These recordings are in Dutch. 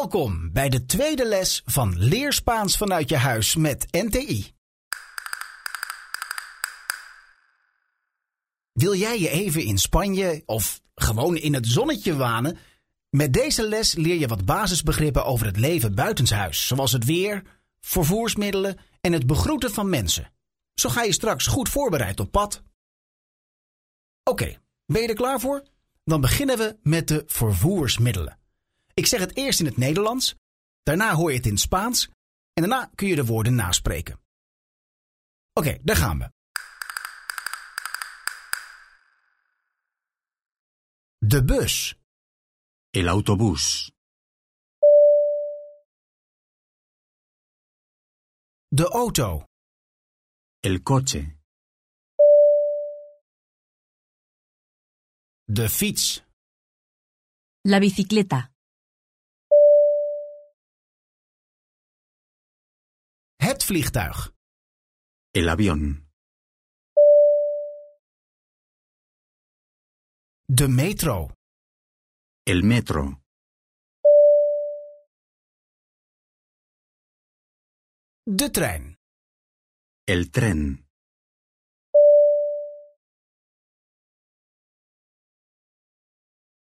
Welkom bij de tweede les van Leer Spaans vanuit je huis met NTI. Wil jij je even in Spanje of gewoon in het zonnetje wanen? Met deze les leer je wat basisbegrippen over het leven buitenshuis, zoals het weer, vervoersmiddelen en het begroeten van mensen. Zo ga je straks goed voorbereid op pad. Oké, ben je er klaar voor? Dan beginnen we met de vervoersmiddelen. Ik zeg het eerst in het Nederlands, daarna hoor je het in het Spaans en daarna kun je de woorden naspreken. Oké, daar gaan we. De bus, El autobús. de auto, El coche. de fiets, La bicicleta. Vliegtuig, El avión. de metro, El metro. de trein, El tren.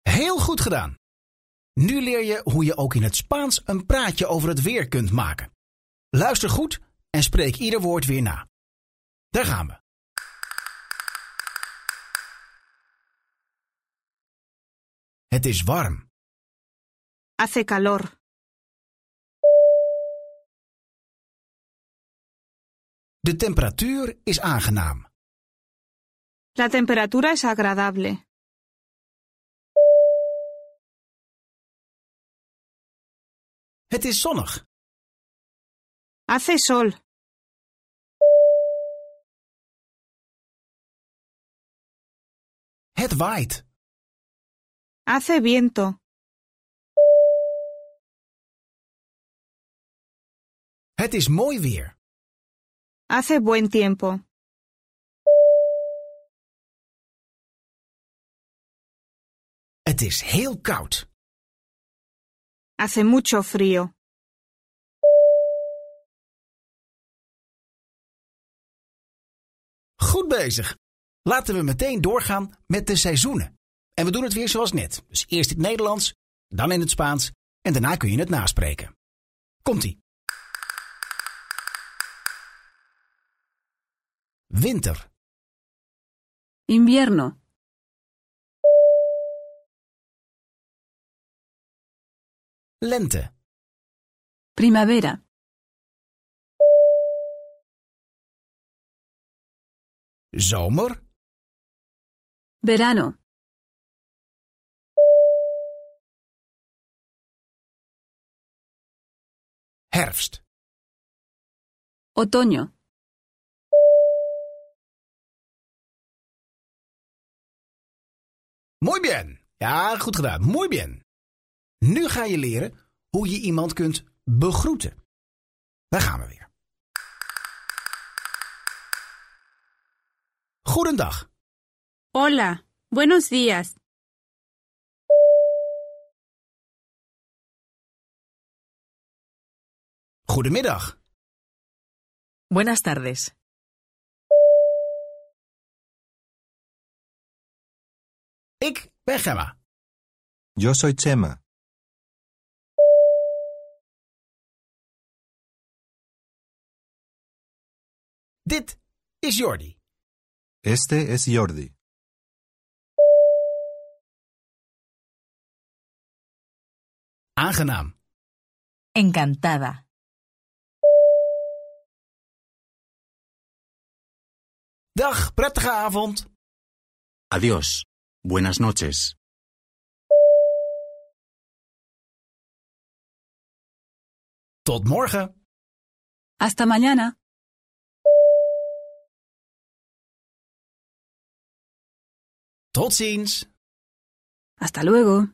Heel goed gedaan. Nu leer je hoe je ook in het Spaans een praatje over het weer kunt maken. Luister goed en spreek ieder woord weer na. Daar gaan we. Het is warm. Hace calor. De temperatuur is aangenaam. La temperatura es agradable. Het is zonnig. Hace sol. Het waait. Hace viento. Het is mooi weer. Hace buen tiempo. Het is heel koud. Hace mucho frío. Goed bezig. Laten we meteen doorgaan met de seizoenen. En we doen het weer zoals net. Dus eerst in het Nederlands, dan in het Spaans en daarna kun je het naspreken. Komt-ie. Winter, Invierno. lente, Primavera. Zomer, Verano. herfst, Otoño. Muy bien. Ja, goed gedaan. Muy bien. Nu ga je leren hoe je iemand kunt begroeten. Daar gaan we weer. Goedendag. Hola. Buenos días. Goedemiddag. Buenas tardes. Ik ben Gemma. Yo soy Chema. Dit is Jordi. Este es Jordi. Aangenaam. Encantada. Dag, prettige avond. Adiós. Buenas noches. Tot morgen. Hasta mañana. Tot ziens. Hasta luego.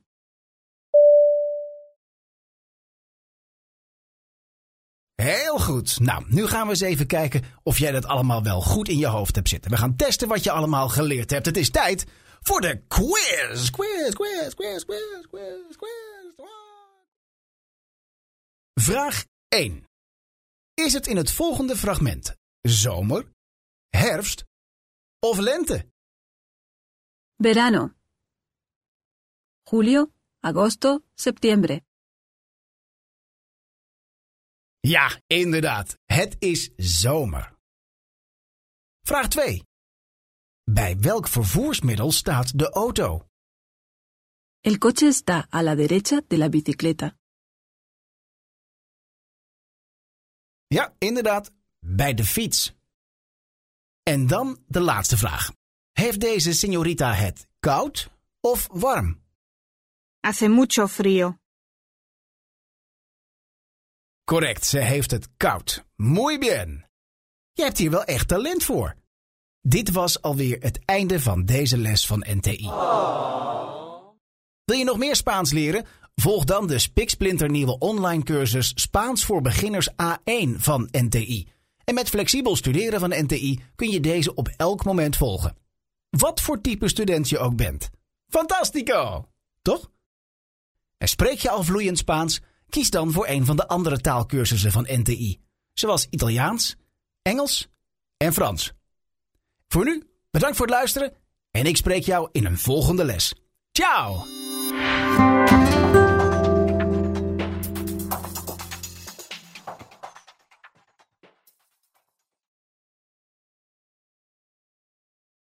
Heel goed. Nou, nu gaan we eens even kijken of jij dat allemaal wel goed in je hoofd hebt zitten. We gaan testen wat je allemaal geleerd hebt. Het is tijd voor de quiz. Quiz, quiz, quiz, quiz, quiz, quiz. Vraag 1. Is het in het volgende fragment zomer, herfst of lente? Verano. Julio, agosto, septiembre. Ja, inderdaad. Het is zomer. Vraag 2. Bij welk vervoersmiddel staat de auto? El coche está a la derecha de la bicicleta. Ja, inderdaad, bij de fiets. En dan de laatste vraag. Heeft deze signorita het koud of warm? Hace mucho frío. Correct, ze heeft het koud. Muy bien. Je hebt hier wel echt talent voor. Dit was alweer het einde van deze les van NTI. Wil je nog meer Spaans leren? Volg dan de spiksplinternieuwe online cursus Spaans voor beginners A1 van NTI. En met flexibel studeren van NTI kun je deze op elk moment volgen. Wat voor type student je ook bent. Fantastico! Toch? En spreek je al vloeiend Spaans? Kies dan voor een van de andere taalkursussen van NTI, zoals Italiaans, Engels en Frans. Voor nu, bedankt voor het luisteren en ik spreek jou in een volgende les. Ciao!